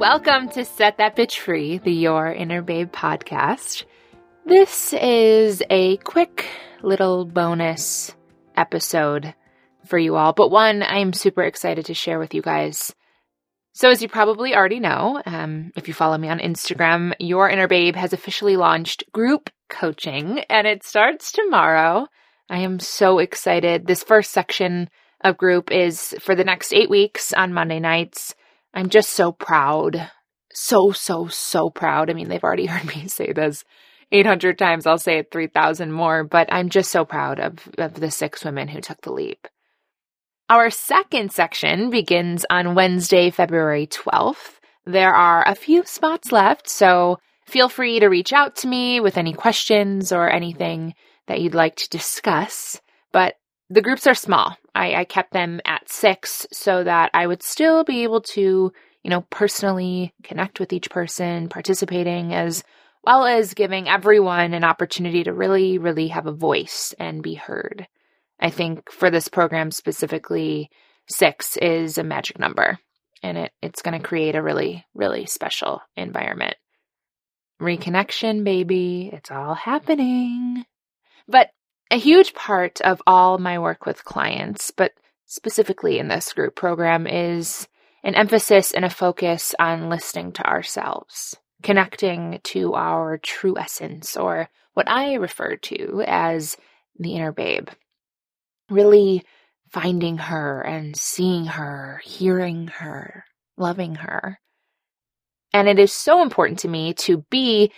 Welcome to Set That Bitch Free, the Your Inner Babe podcast. This is a quick little bonus episode for you all, but one I'm super excited to share with you guys. So, as you probably already know, um, if you follow me on Instagram, Your Inner Babe has officially launched group coaching and it starts tomorrow. I am so excited. This first section of group is for the next eight weeks on Monday nights. I'm just so proud. So, so, so proud. I mean, they've already heard me say this 800 times. I'll say it 3,000 more, but I'm just so proud of, of the six women who took the leap. Our second section begins on Wednesday, February 12th. There are a few spots left, so feel free to reach out to me with any questions or anything that you'd like to discuss. But the groups are small. I, I kept them at six so that I would still be able to, you know, personally connect with each person participating as well as giving everyone an opportunity to really, really have a voice and be heard. I think for this program specifically, six is a magic number and it, it's going to create a really, really special environment. Reconnection, baby. It's all happening. But a huge part of all my work with clients, but specifically in this group program, is an emphasis and a focus on listening to ourselves, connecting to our true essence, or what I refer to as the inner babe. Really finding her and seeing her, hearing her, loving her. And it is so important to me to be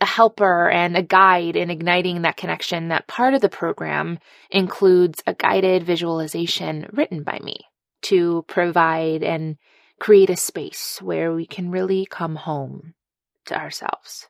a helper and a guide in igniting that connection, that part of the program includes a guided visualization written by me to provide and create a space where we can really come home to ourselves.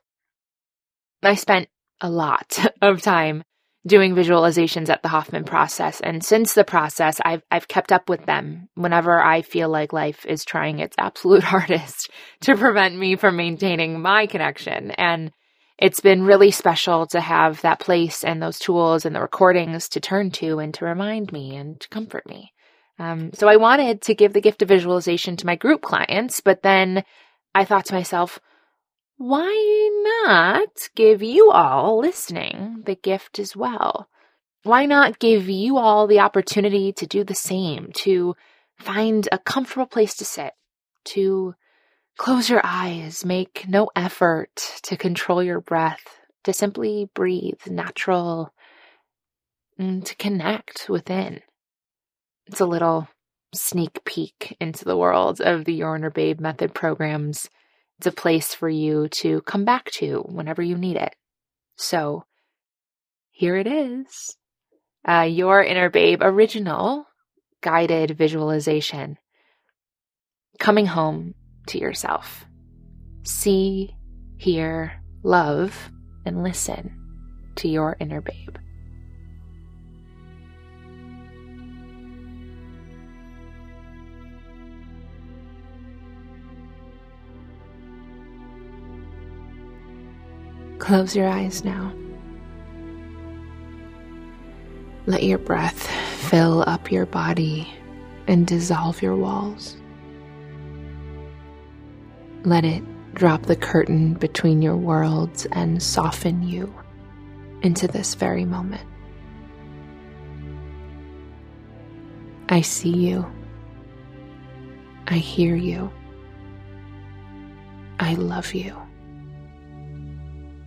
I spent a lot of time doing visualizations at the Hoffman process. And since the process, I've, I've kept up with them whenever I feel like life is trying its absolute hardest to prevent me from maintaining my connection. And it's been really special to have that place and those tools and the recordings to turn to and to remind me and to comfort me. Um, so I wanted to give the gift of visualization to my group clients, but then I thought to myself, why not give you all listening the gift as well? Why not give you all the opportunity to do the same, to find a comfortable place to sit, to Close your eyes, make no effort to control your breath, to simply breathe natural and to connect within. It's a little sneak peek into the world of the Your Inner Babe method programs. It's a place for you to come back to whenever you need it. So here it is. Uh, Your Inner Babe original guided visualization. Coming home to yourself. See, hear, love, and listen to your inner babe. Close your eyes now. Let your breath fill up your body and dissolve your walls. Let it drop the curtain between your worlds and soften you into this very moment. I see you. I hear you. I love you.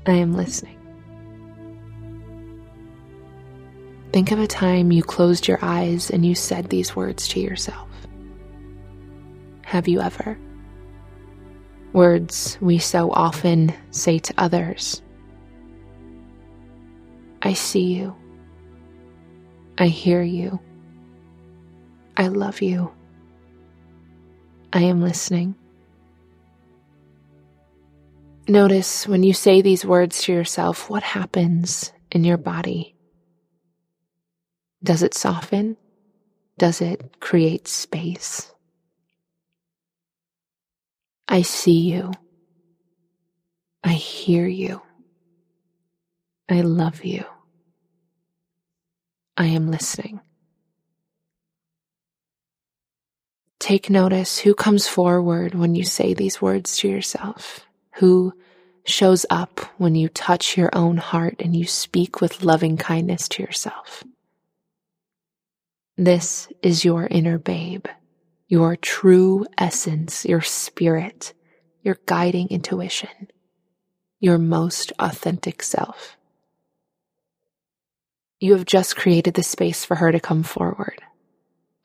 I am listening. Think of a time you closed your eyes and you said these words to yourself. Have you ever? Words we so often say to others. I see you. I hear you. I love you. I am listening. Notice when you say these words to yourself, what happens in your body? Does it soften? Does it create space? I see you. I hear you. I love you. I am listening. Take notice who comes forward when you say these words to yourself, who shows up when you touch your own heart and you speak with loving kindness to yourself. This is your inner babe, your true essence, your spirit, your guiding intuition, your most authentic self. You have just created the space for her to come forward.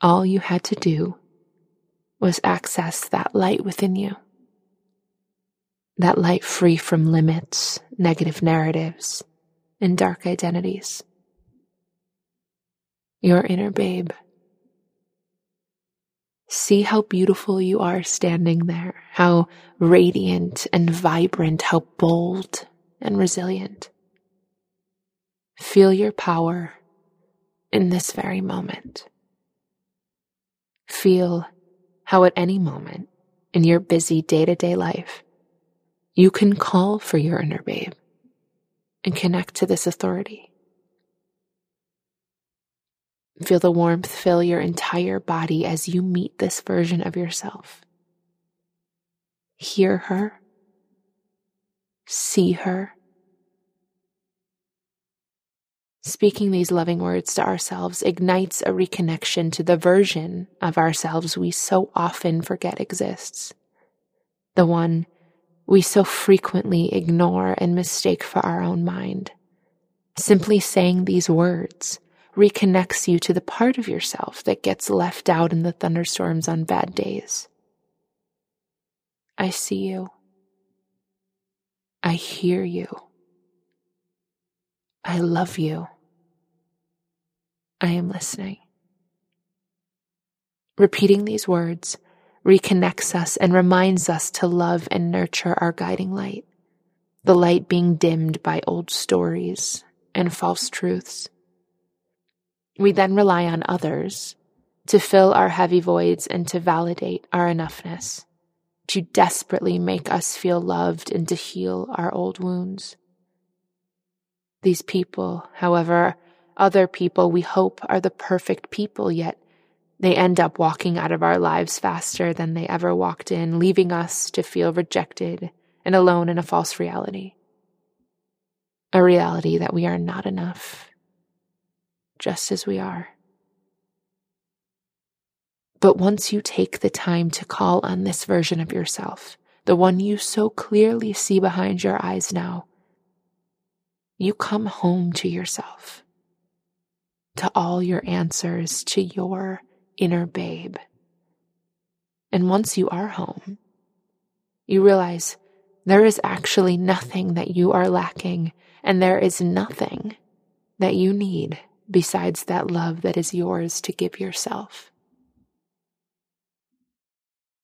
All you had to do was access that light within you that light free from limits, negative narratives, and dark identities. Your inner babe. See how beautiful you are standing there, how radiant and vibrant, how bold and resilient. Feel your power in this very moment. Feel how at any moment in your busy day to day life, you can call for your inner babe and connect to this authority. Feel the warmth fill your entire body as you meet this version of yourself. Hear her, see her. Speaking these loving words to ourselves ignites a reconnection to the version of ourselves we so often forget exists. The one we so frequently ignore and mistake for our own mind. Simply saying these words reconnects you to the part of yourself that gets left out in the thunderstorms on bad days. I see you. I hear you. I love you. I am listening. Repeating these words reconnects us and reminds us to love and nurture our guiding light, the light being dimmed by old stories and false truths. We then rely on others to fill our heavy voids and to validate our enoughness, to desperately make us feel loved and to heal our old wounds. These people, however, other people we hope are the perfect people, yet they end up walking out of our lives faster than they ever walked in, leaving us to feel rejected and alone in a false reality. A reality that we are not enough, just as we are. But once you take the time to call on this version of yourself, the one you so clearly see behind your eyes now, you come home to yourself, to all your answers, to your inner babe. And once you are home, you realize there is actually nothing that you are lacking, and there is nothing that you need besides that love that is yours to give yourself.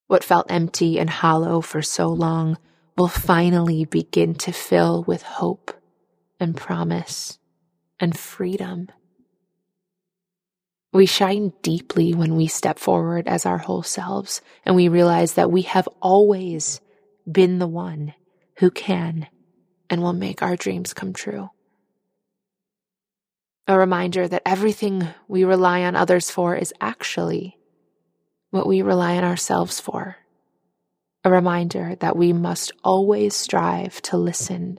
What felt empty and hollow for so long will finally begin to fill with hope and promise and freedom. We shine deeply when we step forward as our whole selves and we realize that we have always been the one who can and will make our dreams come true. A reminder that everything we rely on others for is actually what we rely on ourselves for. A reminder that we must always strive to listen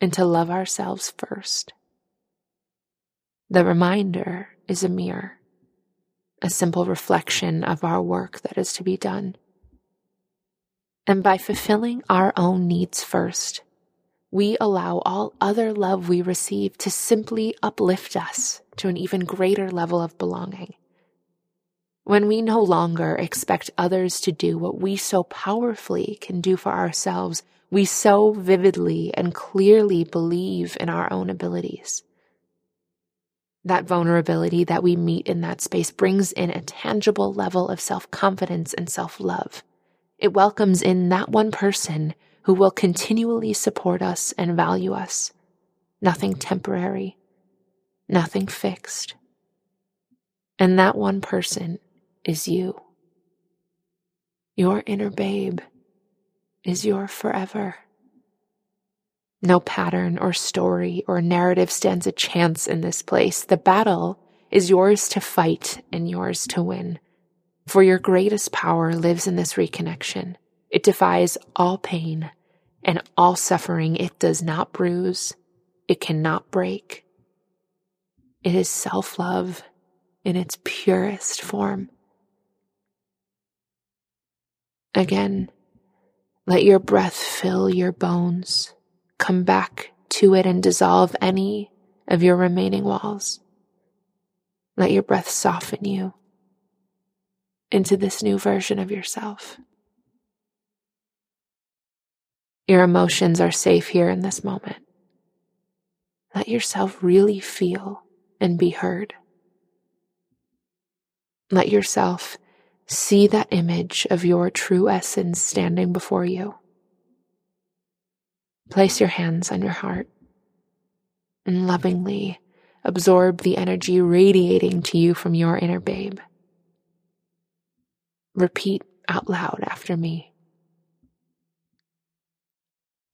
and to love ourselves first. The reminder is a mirror, a simple reflection of our work that is to be done. And by fulfilling our own needs first, we allow all other love we receive to simply uplift us to an even greater level of belonging. When we no longer expect others to do what we so powerfully can do for ourselves, we so vividly and clearly believe in our own abilities that vulnerability that we meet in that space brings in a tangible level of self confidence and self love. It welcomes in that one person who will continually support us and value us. Nothing temporary, nothing fixed. And that one person is you. Your inner babe is your forever. No pattern or story or narrative stands a chance in this place. The battle is yours to fight and yours to win. For your greatest power lives in this reconnection. It defies all pain and all suffering. It does not bruise. It cannot break. It is self love in its purest form. Again, let your breath fill your bones. Come back to it and dissolve any of your remaining walls. Let your breath soften you into this new version of yourself. Your emotions are safe here in this moment. Let yourself really feel and be heard. Let yourself see that image of your true essence standing before you. Place your hands on your heart and lovingly absorb the energy radiating to you from your inner babe. Repeat out loud after me.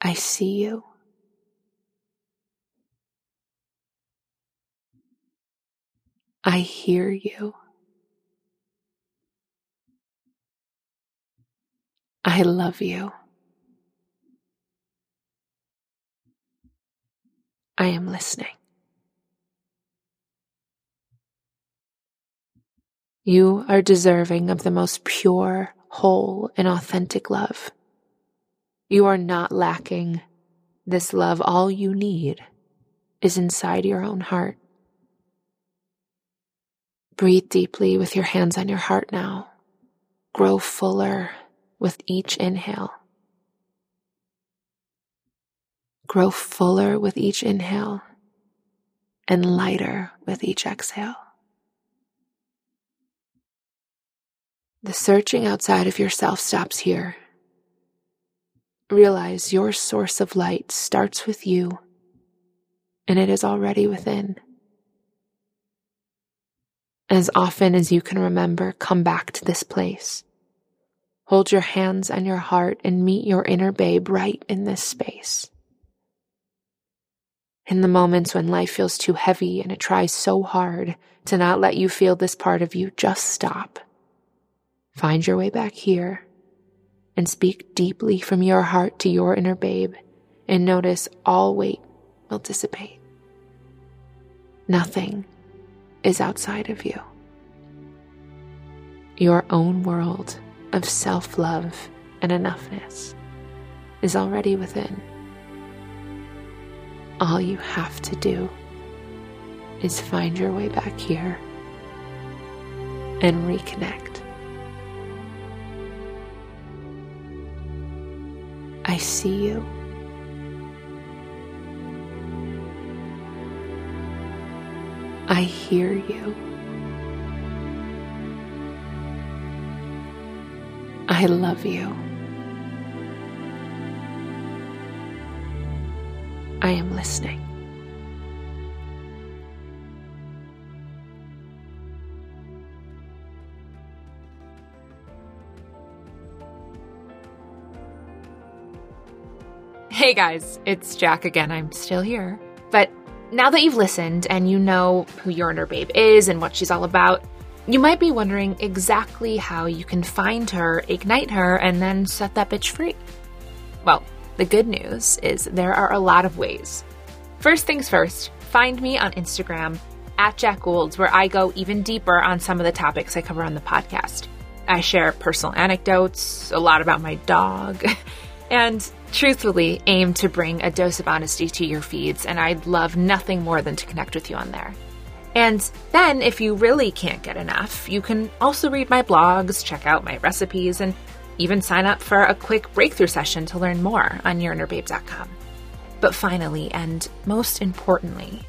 I see you. I hear you. I love you. I am listening. You are deserving of the most pure, whole, and authentic love. You are not lacking this love. All you need is inside your own heart. Breathe deeply with your hands on your heart now. Grow fuller with each inhale. Grow fuller with each inhale and lighter with each exhale. The searching outside of yourself stops here. Realize your source of light starts with you and it is already within. As often as you can remember, come back to this place. Hold your hands on your heart and meet your inner babe right in this space. In the moments when life feels too heavy and it tries so hard to not let you feel this part of you, just stop. Find your way back here and speak deeply from your heart to your inner babe and notice all weight will dissipate. Nothing is outside of you. Your own world of self love and enoughness is already within. All you have to do is find your way back here and reconnect. I see you. I hear you. I love you. I am listening. Hey guys, it's Jack again. I'm still here. But now that you've listened and you know who your inner babe is and what she's all about, you might be wondering exactly how you can find her, ignite her, and then set that bitch free. Well, the good news is there are a lot of ways. First things first, find me on Instagram at Jack Goulds, where I go even deeper on some of the topics I cover on the podcast. I share personal anecdotes, a lot about my dog, and truthfully aim to bring a dose of honesty to your feeds, and I'd love nothing more than to connect with you on there. And then, if you really can't get enough, you can also read my blogs, check out my recipes, and even sign up for a quick breakthrough session to learn more on yourinnerbabe.com. But finally, and most importantly,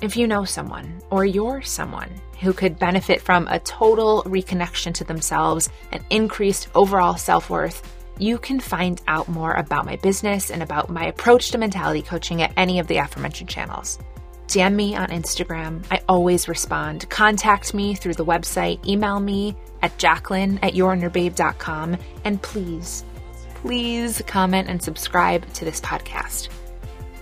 if you know someone or you're someone who could benefit from a total reconnection to themselves and increased overall self worth, you can find out more about my business and about my approach to mentality coaching at any of the aforementioned channels. DM me on Instagram. I always respond. Contact me through the website. Email me at jacqueline at yourinnerbabe.com. And please, please comment and subscribe to this podcast.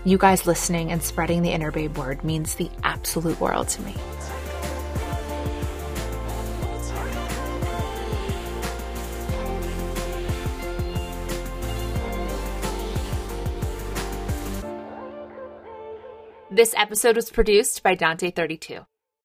You guys listening and spreading the Inner Babe word means the absolute world to me. This episode was produced by Dante32.